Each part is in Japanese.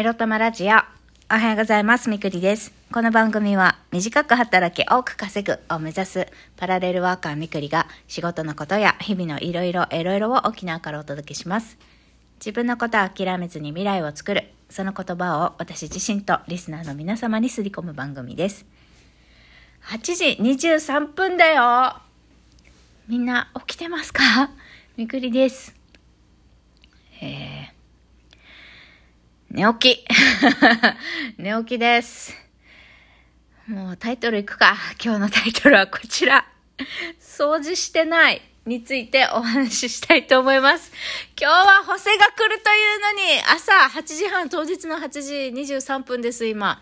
エロ玉ラジオ。おはようございます。みくりです。この番組は短く働き多く稼ぐを目指すパラレルワーカーみくりが仕事のことや日々のいろいろいろいろを沖縄からお届けします。自分のことを諦めずに未来を作る。その言葉を私自身とリスナーの皆様にすり込む番組です。8時23分だよみんな起きてますか？みくりです。えー、寝起き。寝起きです。もうタイトルいくか。今日のタイトルはこちら。掃除してないについてお話ししたいと思います。今日は補正が来るというのに、朝8時半、当日の8時23分です、今。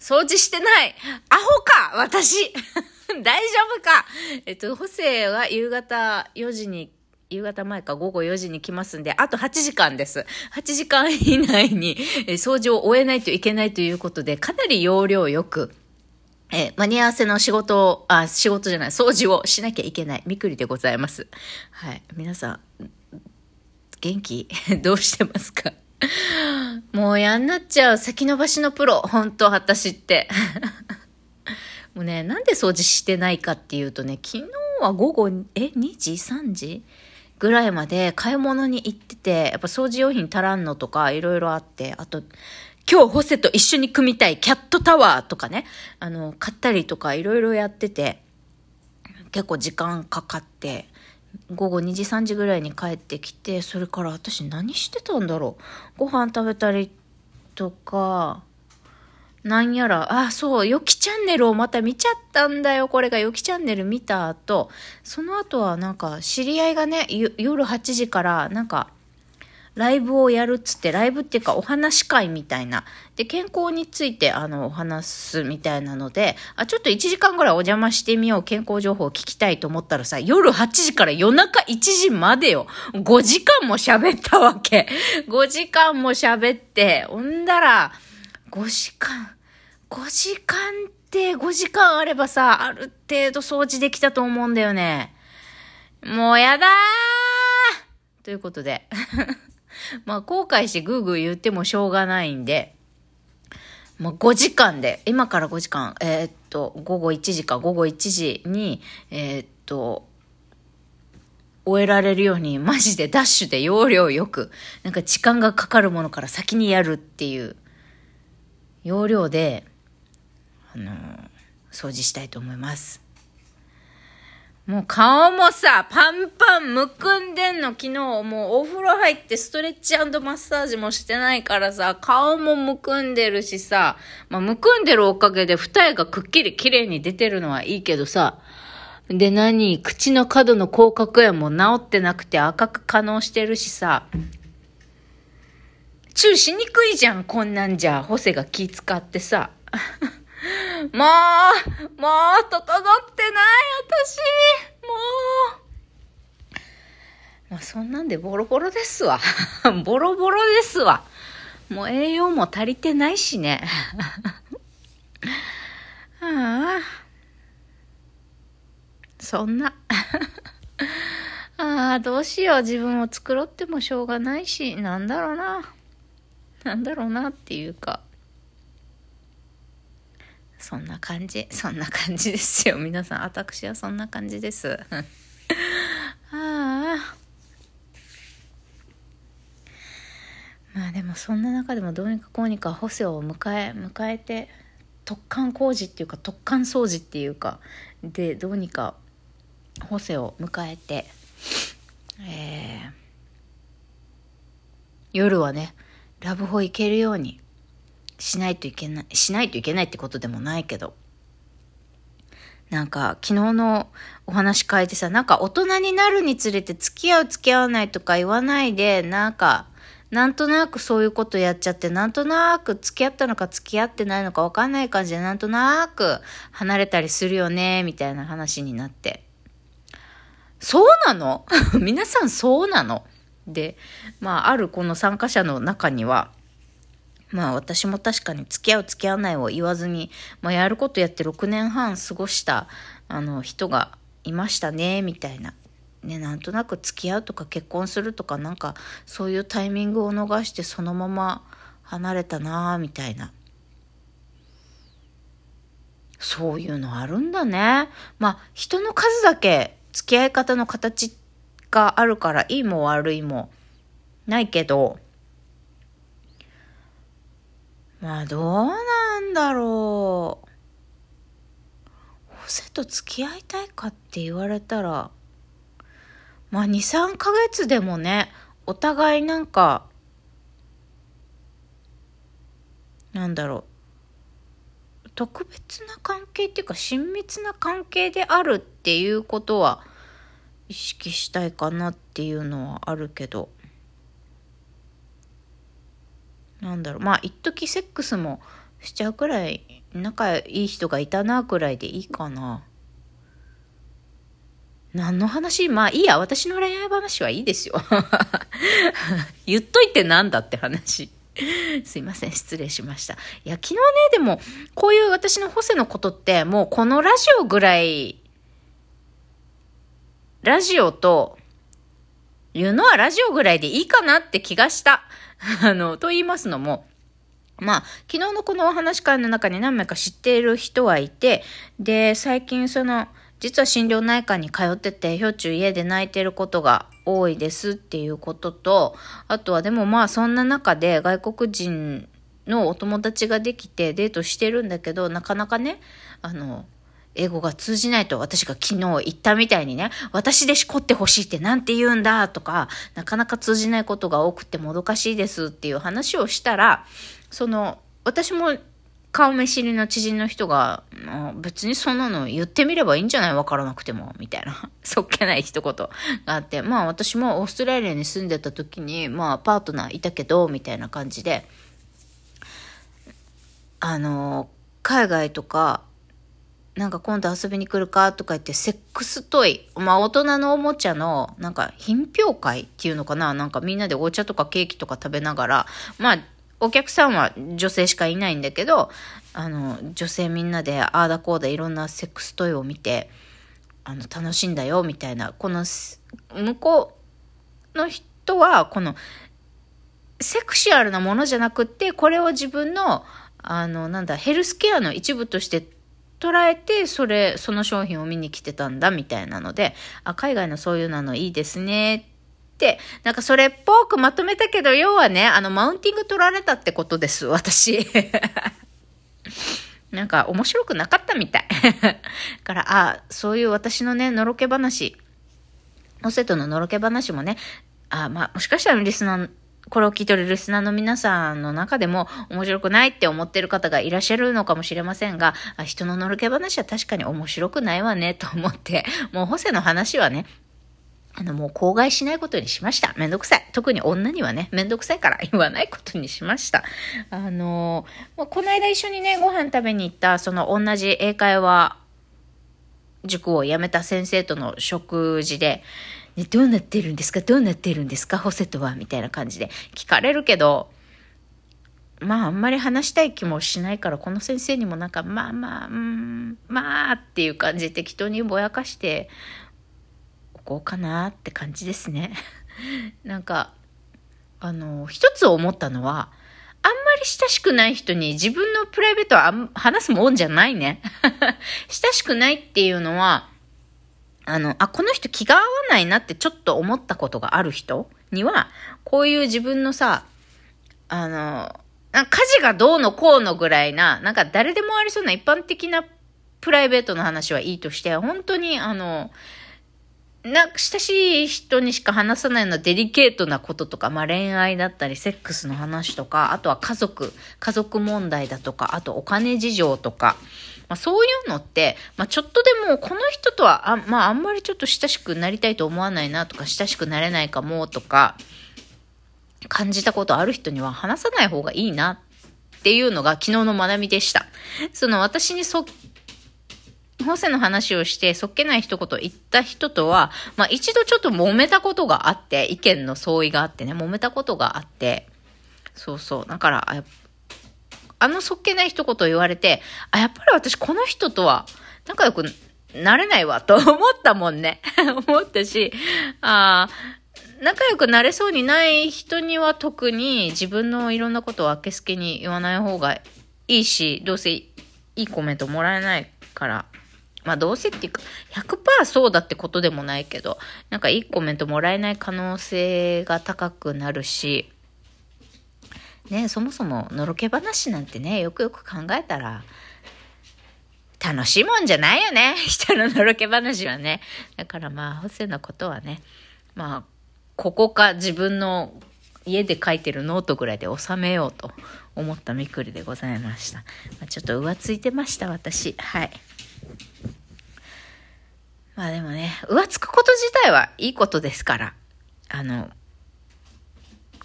掃除してないアホか私 大丈夫かえっと、補正は夕方4時に夕方前か午後4時に来ますんで、あと8時間です。8時間以内にえ掃除を終えないといけないということで、かなり容量よく、え間に合わせの仕事を、あ、仕事じゃない、掃除をしなきゃいけない、みくりでございます。はい。皆さん、元気？どうしてますか？もうやんなっちゃう先延ばしのプロ、本当私って。もうね、なんで掃除してないかっていうとね、昨日は午後、え、2時 ?3 時？ぐらいまで買い物に行ってて、やっぱ掃除用品足らんのとかいろいろあって、あと、今日ホセと一緒に組みたいキャットタワーとかね、あの、買ったりとかいろいろやってて、結構時間かかって、午後2時3時ぐらいに帰ってきて、それから私何してたんだろう。ご飯食べたりとか、なんやら、あ、そう、よきチャンネルをまた見ちゃったんだよ。これがよきチャンネル見た後、その後はなんか知り合いがね、夜8時からなんか、ライブをやるっつって、ライブっていうかお話会みたいな。で、健康についてあの、お話すみたいなので、あ、ちょっと1時間ぐらいお邪魔してみよう。健康情報を聞きたいと思ったらさ、夜8時から夜中1時までよ。5時間も喋ったわけ。5時間も喋って、ほんだら、5時間、5時間って5時間あればさ、ある程度掃除できたと思うんだよね。もうやだー！ということで。まあ、後悔してグーグー言ってもしょうがないんで、まあ、5時間で、今から5時間、えーっと、午後1時か、午後1時に、えーっと、終えられるように、マジでダッシュで容量よく、なんか時間がかかるものから先にやるっていう、要領で、あの掃除したいと思います。もう顔もさ、パンパンむくんでんの、昨日。もうお風呂入ってストレッチマッサージもしてないからさ、顔もむくんでるしさ、まあ、むくんでるおかげで二重がくっきり綺麗に出てるのはいいけどさ、で何口の角の口角炎も治ってなくて赤く可能してるしさ、チューしにくいじゃん、こんなんじゃ。ホセが気使ってさ。もう、もう、整ってない、私。もう。まあ、そんなんでボロボロですわ。ボロボロですわ。もう栄養も足りてないしね。ああ。そんな。ああ、どうしよう。自分を繕ってもしょうがないし、なんだろうな。なんだろうなっていうか。そんな感じ。そんな感じですよ。皆さん、私はそんな感じです。ああ。まあでもそんな中でもどうにかこうにか補正を迎え、迎えて、突貫工事っていうか、突貫掃除っていうか、で、どうにか補正を迎えて、えー、夜はね、ラブホ行けるようにしないといけない、しないといけないってことでもないけど、なんか昨日のお話変えてさ、なんか大人になるにつれて付き合う付き合わないとか言わないで、なんか、なんとなくそういうことやっちゃって、なんとなく付き合ったのか付き合ってないのかわかんない感じで、なんとなく離れたりするよね、みたいな話になって。そうなの？皆さんそうなの？で、まあ、あるこの参加者の中には、まあ私も確かに付き合う付き合わないを言わずに、まあやることやって6年半過ごしたあの人がいましたね、みたいな。ね、なんとなく付き合うとか結婚するとかなんかそういうタイミングを逃してそのまま離れたなぁ、みたいな。そういうのあるんだね。まあ、人の数だけ付き合い方の形があるから、いいも悪いもないけど、まあ、どうなんだろう。ホセと付き合いたいかって言われたら、まあ、2、3ヶ月でもね、お互いなんか、なんだろう。特別な関係っていうか親密な関係であるっていうことは意識したいかなっていうのはあるけどなんだろう。まあ一時セックスもしちゃうくらい仲いい人がいたなくらいでいいかな。何の話？まあいいや。私の恋愛話はいいですよ。言っといてなんだって話。すいません、失礼しました。いや、昨日ね、でも、こういう私のホセのことって、もうこのラジオぐらい、ラジオと、言うのはラジオぐらいでいいかなって気がした。あの、と言いますのも、まあ、昨日のこのお話会の中に何名か知っている人はいて、で、最近その、実は心療内科に通ってて、ひょっちゅう家で泣いてることが多いですっていうことと、あとはでもまあそんな中で外国人のお友達ができてデートしてるんだけど、なかなかね、あの、英語が通じないと私が昨日言ったみたいにね、私でしこってほしいってなんて言うんだとか、なかなか通じないことが多くてもどかしいですっていう話をしたら、その、私も顔見知りの知人の人が、別にそんなの言ってみればいいんじゃない？わからなくても、みたいな、そっけない一言があって、まあ私もオーストラリアに住んでた時に、まあパートナーいたけど、みたいな感じで、あの、海外とか、なんか今度遊びに来るかとか言って、セックストイ、まあ大人のおもちゃの、なんか品評会っていうのかななんかみんなでお茶とかケーキとか食べながら、まあお客さんは女性しかいないんだけど、あの、女性みんなでああだこうだいろんなセックストイを見て、あの、楽しんだよ、みたいな、この、向こうの人は、この、セクシュアルなものじゃなくって、これを自分の、あの、なんだ、ヘルスケアの一部として捉えて、それ、その商品を見に来てたんだ、みたいなので、あ、海外のそういうなのいいですね、、ってなんかそれっぽくまとめたけど、要はね、あの、マウンティング取られたってことです、私。なんか面白くなかったみたい。だ から、あ、そういう私のね、のろけ話、オセとののろけ話もね、あ、まあ、もしかしたらリスナー、これを聞いてるリスナーの皆さんの中でも面白くないって思ってる方がいらっしゃるのかもしれませんが、人ののろけ話は確かに面白くないわねと思って、もうホセの話はね、あの、もう口外しないことにしました。めんどくさい。特に女にはね、めんどくさいから言わないことにしました。あの、まあこの間一緒にね、ご飯食べに行った、その同じ英会話塾を辞めた先生との食事で、ね、どうなってるんですか？どうなってるんですか？ホセとはみたいな感じで聞かれるけど、まああんまり話したい気もしないから、この先生にもなんか、まあまあ、うん、まあっていう感じで適当にぼやかしておこうかなって感じですね。なんか、あの、一つ思ったのは、あんまり親しくない人に自分のプライベートは話すもんじゃないね。親しくないっていうのは、あの、あ、この人気が合わないなってちょっと思ったことがある人には、こういう自分のさ、あの、家事がどうのこうのぐらいな、なんか誰でもありそうな一般的なプライベートの話はいいとして、本当にあの、な、親しい人にしか話さないようなデリケートなこととか、まあ恋愛だったり、セックスの話とか、あとは家族、家族問題だとか、あとお金事情とか、まあそういうのって、まあちょっとでもこの人とは、あまああんまりちょっと親しくなりたいと思わないなとか、親しくなれないかもとか、感じたことある人には話さない方がいいなっていうのが昨日の学びでした。その私にそっホセの話をしてそっけない一言言った人とは、まあ一度ちょっと揉めたことがあって、意見の相違があってね、揉めたことがあって、そうそう。だから、ああのそっけない一言言われて、あ、やっぱり私この人とは仲良くなれないわと思ったもんね。思ったし、あ仲良くなれそうにない人には特に自分のいろんなことをあけすけに言わない方がいいし、どうせいいコメントもらえないから。まあどうせっていうか、100%そうだってことでもないけど、なんかいいコメントもらえない可能性が高くなるし、ね、そもそものろけ話なんてね、よくよく考えたら、楽しいもんじゃないよね。人ののろけ話はね。だからまあ、ホセのことはね、まあ、ここか自分の家で書いてるノートぐらいで収めようと思ったみくりでございました。まあ、ちょっと浮ついてました、私。はい。まあでもね、浮つくこと自体はいいことですから、あの、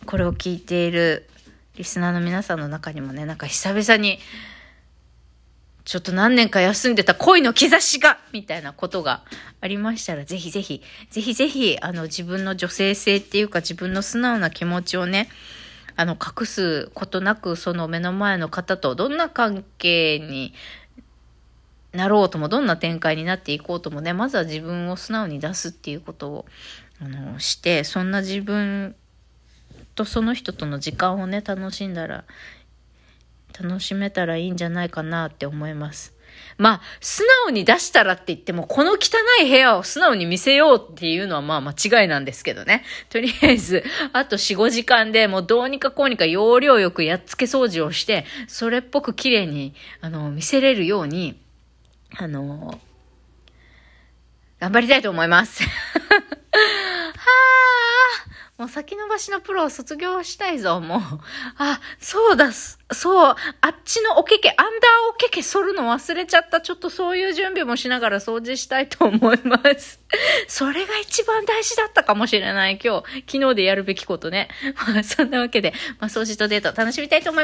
これを聞いているリスナーの皆さんの中にもね、なんか久々に、ちょっと何年か休んでた恋の兆しがみたいなことがありましたら、ぜひぜひ、ぜひぜひ、あの、自分の女性性っていうか、自分の素直な気持ちをね、あの、隠すことなく、その目の前の方とどんな関係になろうとも、どんな展開になっていこうともね、まずは自分を素直に出すっていうことを、あの、して、そんな自分とその人との時間をね、楽しんだら楽しめたらいいんじゃないかなって思います。まあ、素直に出したらって言っても、この汚い部屋を素直に見せようっていうのはまあ間違いなんですけどね。とりあえず、あと4、5時間でもうどうにかこうにか容量よくやっつけ掃除をして、それっぽく綺麗に、あの、見せれるように、あの、頑張りたいと思います。もう先延ばしのプロを卒業したいぞ、もう。あ、そうだ、そう、あっちのおけけ、アンダーおけけ剃るの忘れちゃった。ちょっとそういう準備もしながら掃除したいと思います。それが一番大事だったかもしれない、今日。昨日でやるべきことね。まあ、そんなわけで、まあ、掃除とデート楽しみたいと思います。